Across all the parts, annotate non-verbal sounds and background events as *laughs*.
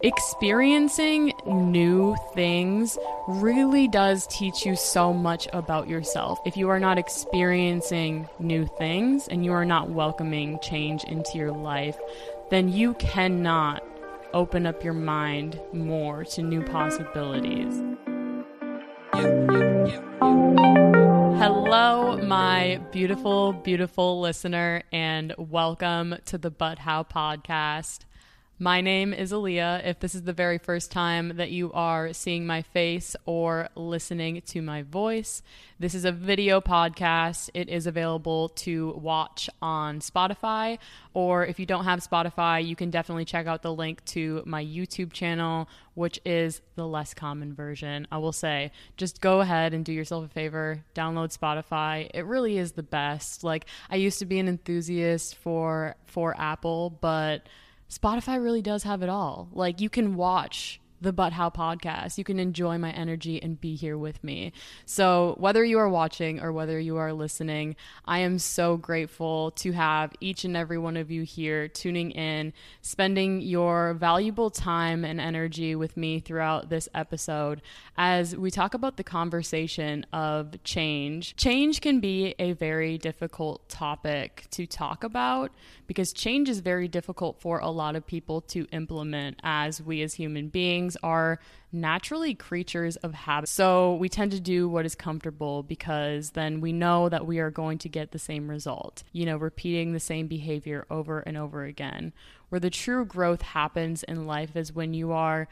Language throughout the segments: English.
experiencing new things really does teach you so much about yourself. If you are not experiencing new things and you are not welcoming change into your life, then you cannot open up your mind more to new possibilities. Hello, my beautiful, beautiful listener, and welcome to the But How podcast. My name is Aaliyah. If this is the very first time that you are seeing my face or listening to my voice, this is a video podcast. It is available to watch on Spotify, or if you don't have Spotify, you can definitely check out the link to my YouTube channel, which is the less common version. I will say, just go ahead and do yourself a favor, download Spotify. It really is the best. Like I used to be an enthusiast for for Apple, but Spotify really does have it all. Like you can watch the But How podcast. You can enjoy my energy and be here with me. So, whether you are watching or whether you are listening, I am so grateful to have each and every one of you here tuning in, spending your valuable time and energy with me throughout this episode as we talk about the conversation of change. Change can be a very difficult topic to talk about because change is very difficult for a lot of people to implement as we as human beings are naturally creatures of habit. So we tend to do what is comfortable because then we know that we are going to get the same result, you know, repeating the same behavior over and over again. Where the true growth happens in life is when you are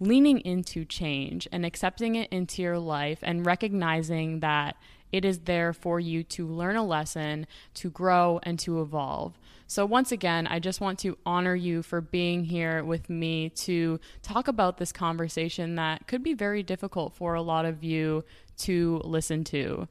leaning into change and accepting it into your life and recognizing that it is there for you to learn a lesson, to grow, and to evolve. So, once again, I just want to honor you for being here with me to talk about this conversation that could be very difficult for a lot of you to listen to.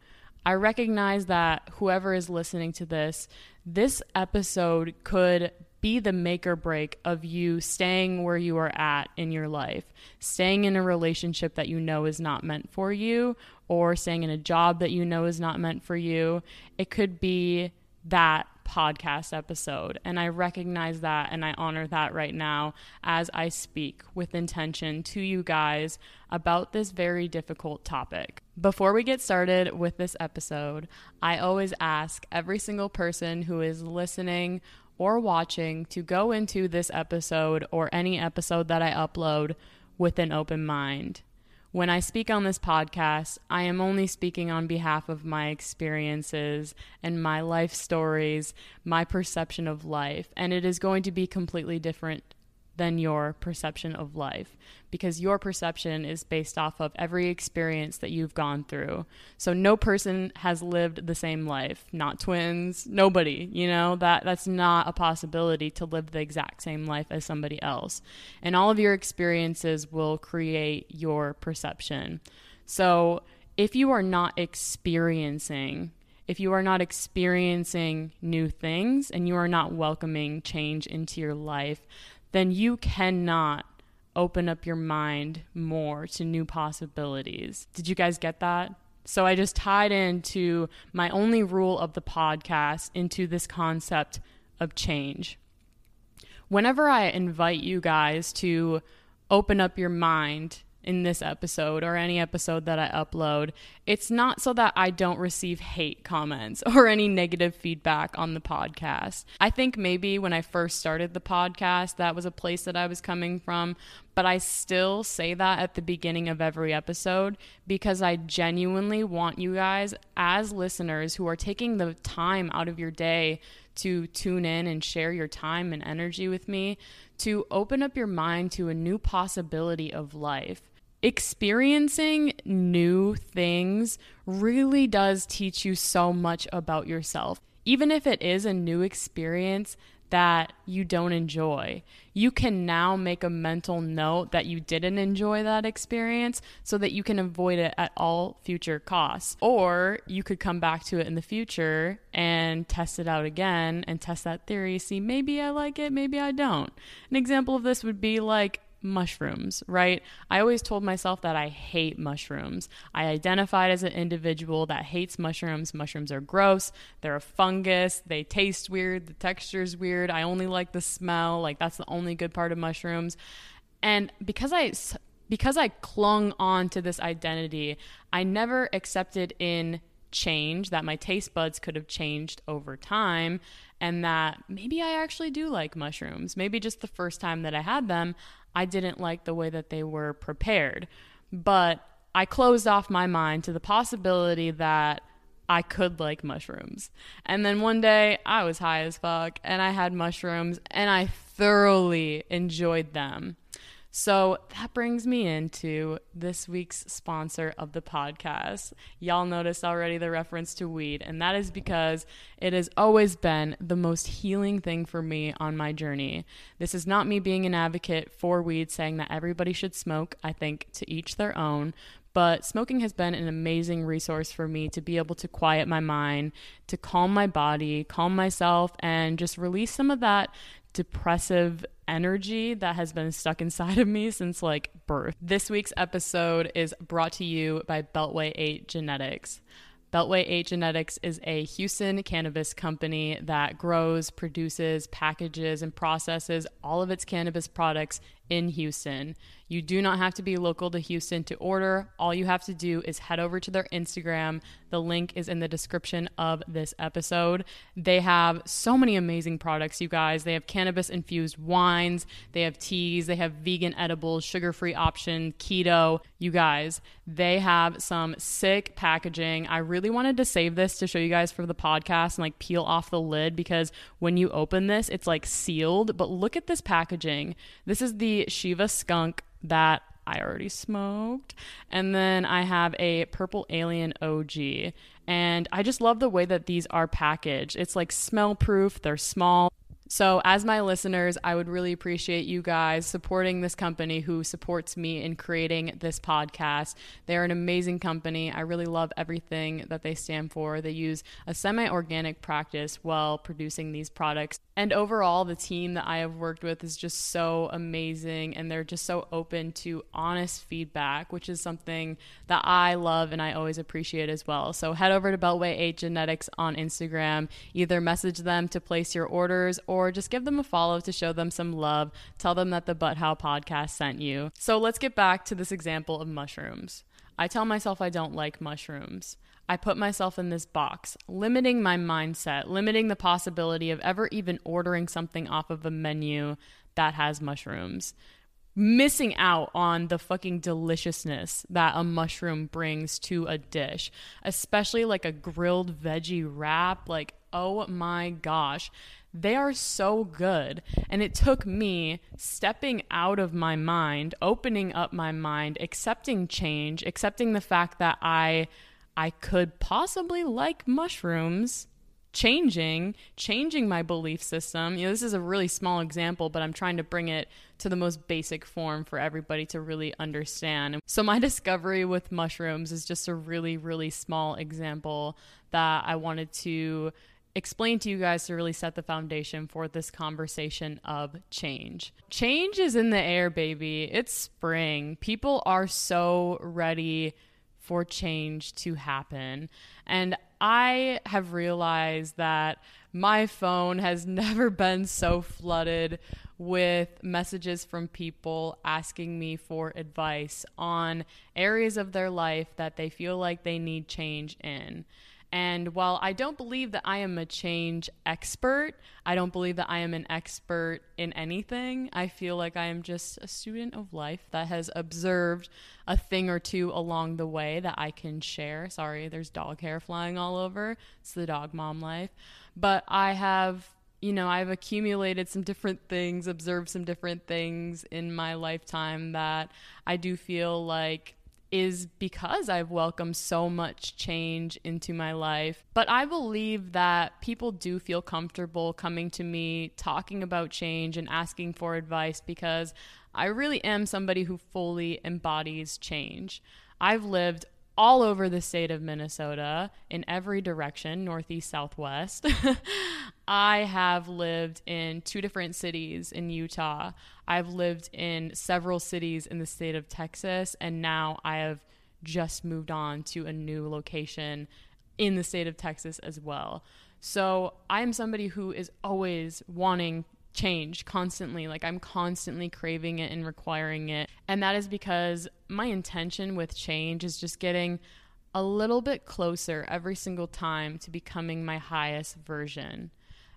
I recognize that whoever is listening to this, this episode could be the make or break of you staying where you are at in your life, staying in a relationship that you know is not meant for you, or staying in a job that you know is not meant for you. It could be that podcast episode. And I recognize that and I honor that right now as I speak with intention to you guys about this very difficult topic. Before we get started with this episode, I always ask every single person who is listening or watching to go into this episode or any episode that I upload with an open mind. When I speak on this podcast, I am only speaking on behalf of my experiences and my life stories, my perception of life, and it is going to be completely different than your perception of life because your perception is based off of every experience that you've gone through. So no person has lived the same life, not twins, nobody, you know, that that's not a possibility to live the exact same life as somebody else. And all of your experiences will create your perception. So if you are not experiencing if you are not experiencing new things and you are not welcoming change into your life, then you cannot open up your mind more to new possibilities. Did you guys get that? So I just tied into my only rule of the podcast into this concept of change. Whenever I invite you guys to open up your mind in this episode or any episode that I upload, it's not so that I don't receive hate comments *laughs* or any negative feedback on the podcast. I think maybe when I first started the podcast, that was a place that I was coming from, but I still say that at the beginning of every episode because I genuinely want you guys, as listeners who are taking the time out of your day to tune in and share your time and energy with me, to open up your mind to a new possibility of life experiencing new things really does teach you so much about yourself. Even if it is a new experience that you don't enjoy, you can now make a mental note that you didn't enjoy that experience so that you can avoid it at all future costs. Or you could come back to it in the future and test it out again and test that theory, see maybe I like it, maybe I don't. An example of this would be like mushrooms, right? I always told myself that I hate mushrooms. I identified as an individual that hates mushrooms. Mushrooms are gross. They're a fungus. They taste weird. The texture is weird. I only like the smell. Like, that's the only good part of mushrooms. And because I because I clung on to this identity, I never accepted in change that my taste buds could have changed over time and that maybe I actually do like mushrooms. Maybe just the first time that I had them, I didn't like the way that they were prepared. But I closed off my mind to the possibility that I could like mushrooms. And then one day I was high as fuck and I had mushrooms and I thoroughly enjoyed them. So that brings me into this week's sponsor of the podcast. Y'all noticed already the reference to weed, and that is because it has always been the most healing thing for me on my journey. This is not me being an advocate for weed, saying that everybody should smoke. I think to each their own. But smoking has been an amazing resource for me to be able to quiet my mind, to calm my body, calm myself, and just release some of that depressive energy that has been stuck inside of me since like birth. This week's episode is brought to you by Beltway 8 Genetics. Beltway 8 Genetics is a Houston cannabis company that grows, produces, packages, and processes all of its cannabis products in Houston. You do not have to be local to Houston to order. All you have to do is head over to their Instagram. The link is in the description of this episode. They have so many amazing products, you guys. They have cannabis infused wines, they have teas, they have vegan edibles, sugar free option, keto. You guys, they have some sick packaging. I really wanted to save this to show you guys for the podcast and like peel off the lid because when you open this, it's like sealed. But look at this packaging. This is Shiva Skunk that I already smoked. And then I have a Purple Alien OG. And I just love the way that these are packaged. It's like smell proof, they're small. So, as my listeners, I would really appreciate you guys supporting this company who supports me in creating this podcast. They're an amazing company. I really love everything that they stand for. They use a semi organic practice while producing these products. And overall, the team that I have worked with is just so amazing and they're just so open to honest feedback, which is something that I love and I always appreciate as well. So, head over to Beltway 8 Genetics on Instagram, either message them to place your orders or or just give them a follow to show them some love. Tell them that the But How podcast sent you. So let's get back to this example of mushrooms. I tell myself I don't like mushrooms. I put myself in this box, limiting my mindset, limiting the possibility of ever even ordering something off of a menu that has mushrooms. Missing out on the fucking deliciousness that a mushroom brings to a dish, especially like a grilled veggie wrap. Like, oh my gosh. They are so good. And it took me stepping out of my mind, opening up my mind, accepting change, accepting the fact that I I could possibly like mushrooms changing changing my belief system you know this is a really small example but i'm trying to bring it to the most basic form for everybody to really understand so my *laughs* discovery with mushrooms is just a really really small example that i wanted to explain to you guys to really set the foundation for this conversation of change. Change is in the air, baby. It's spring. People are so ready for change to happen. And I have realized that my phone has *laughs* never been so flooded with messages from people asking me for advice on areas of their life that they feel like they need change in. And while I don't believe that I am a change expert, I don't believe that I am an expert in anything. I feel like I am just a student of life that has observed a thing or two along the way that I can share. Sorry, there's dog hair flying all over. It's the dog mom life. But I have you know, I've accumulated some different things, observed some different things in my lifetime that I do feel like is because I've welcomed so much change into my life. But I believe that people do feel comfortable coming to me, talking about change, and asking for advice because I really am somebody who fully embodies change. I've lived all over the state of Minnesota in every direction, northeast, southwest. *laughs* I have lived in two different cities in Utah. I've lived in several cities in the state of Texas, and now I have just moved on to a new location in the state of Texas as well. So I am somebody who is always wanting change constantly. Like I'm constantly craving it and requiring it. And that is because my intention with change is just getting a little bit closer every single time to becoming my highest version.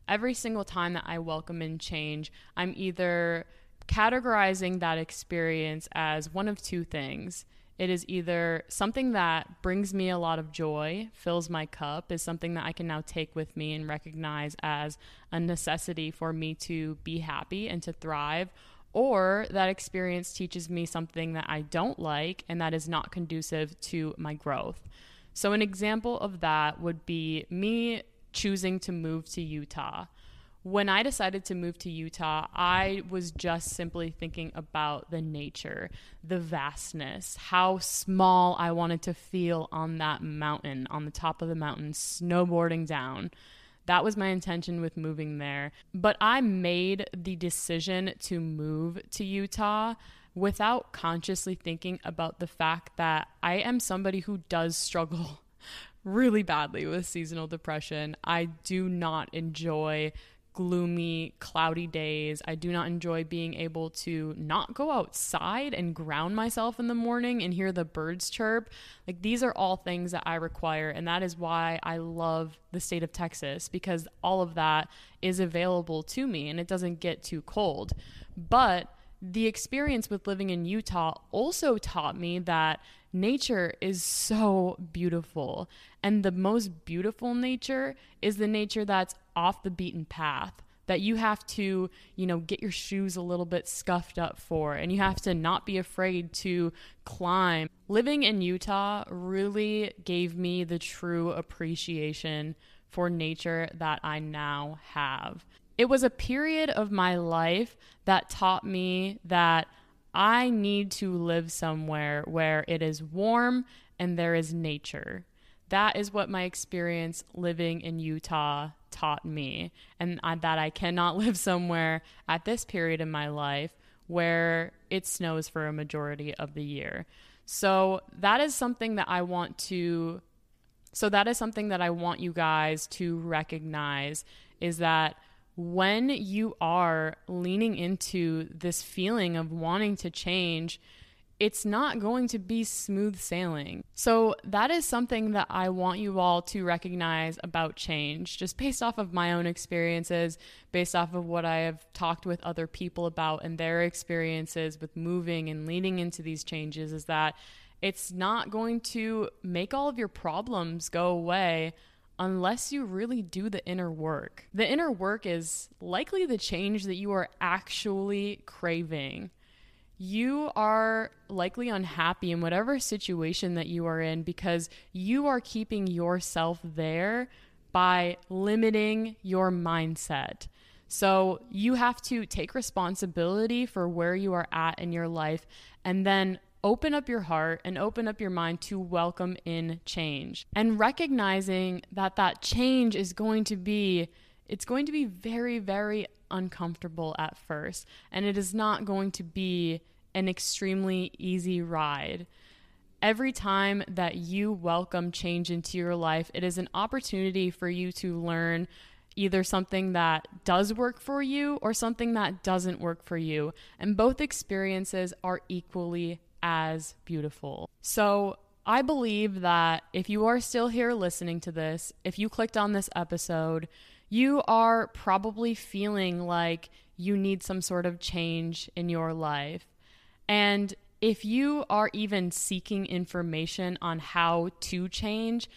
Every single time that I welcome in change, I'm either categorizing that experience as one of two things. It is either something that brings me a lot of joy, fills my cup, is something that I can now take with me and recognize as a necessity for me to be happy and to thrive, or that experience teaches me something that I don't like and that is not conducive to my growth. So, an example of that would be me choosing to move to Utah. When I decided to move to Utah, I was just simply thinking about the nature, the vastness, how small I wanted to feel on that mountain, on the top of the mountain, snowboarding down. That was my intention with moving there. But I made the decision to move to Utah without consciously thinking about the fact that I am somebody who does struggle *laughs* really badly with seasonal depression. I do not enjoy gloomy, cloudy days. I do not enjoy being able to not go outside and ground myself in the morning and hear the birds chirp. Like these are all things that I require and that is why I love the state of Texas because all of that is available to me and it doesn't get too cold. But the experience with living in Utah also taught me that nature is so beautiful. And the most beautiful nature is the nature that's off the beaten path that you have to, you know, get your shoes a little bit scuffed up for and you have to not be afraid to climb. Living in Utah really gave me the true appreciation for nature that I now have. It was a period of my life that taught me that I need to live somewhere where it is warm and there is nature. That is what my experience living in Utah taught me, and that I cannot *laughs* live somewhere at this period in my life where it snows for a majority of the year. So that is something that I want to so that is something that I want you guys to recognize is that when you are leaning into this feeling of wanting to change, it's not going to be smooth sailing. So, that is something that I want you all to recognize about change, just based off of my own experiences, based off of what I have talked with other people about and their experiences with moving and leaning into these changes, is that it's not going to make all of your problems go away unless you really do the inner work. The inner work is likely the change that you are actually craving. You are likely unhappy in whatever situation that you are in because you are keeping yourself there by limiting your mindset. So you have to take responsibility for where you are at in your life and then open up your heart and open up your mind to welcome in change. And recognizing that that change is going to be it's going to be very very uncomfortable at first. And it is not going to be an extremely easy ride. Every time that you welcome change into your life it is an opportunity for you to learn either something that does work for you or something that doesn't work for you. And both experiences are equally as beautiful. So, I believe that if you are still here listening to this, if you clicked on this episode, you are probably feeling like you need some sort of change in your life. And if you are even seeking information on how to change,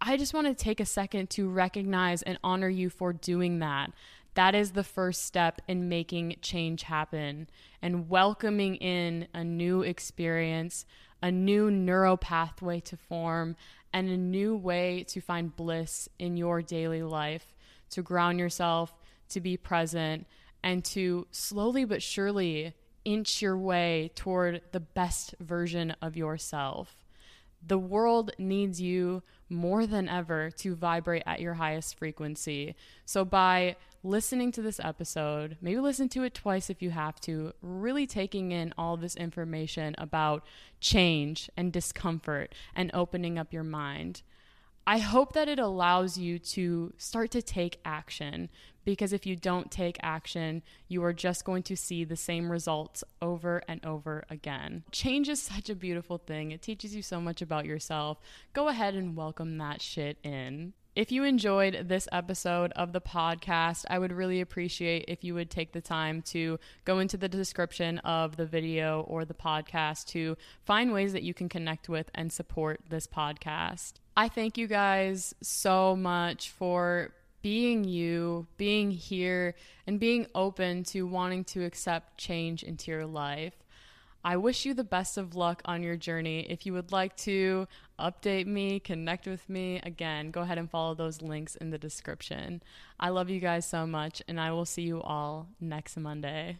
I just want to take a second to recognize and honor you for doing that. That is the first step in making change happen and welcoming in a new experience, a new neural pathway to form, and a new way to find bliss in your daily life, to ground yourself, to be present, and to slowly but surely inch your way toward the best version of yourself. The world needs you more than ever to vibrate at your highest frequency. So, by listening to this episode, maybe listen to it twice if you have to, really taking in all this information about change and discomfort and opening up your mind. I hope that it allows you to start to take action because if you don't take action, you are just going to see the same results over and over again. Change is such a beautiful thing, it teaches you so much about yourself. Go ahead and welcome that shit in. If you enjoyed this episode of the podcast, I would really appreciate if you would take the time to go into the description of the video or the podcast to find ways that you can connect with and support this podcast. I thank you guys so much for being you, being here, and being open to wanting to accept change into your life. I wish you the best of luck on your journey. If you would like to update me, connect with me, again, go ahead and follow those links in the description. I love you guys so much, and I will see you all next Monday.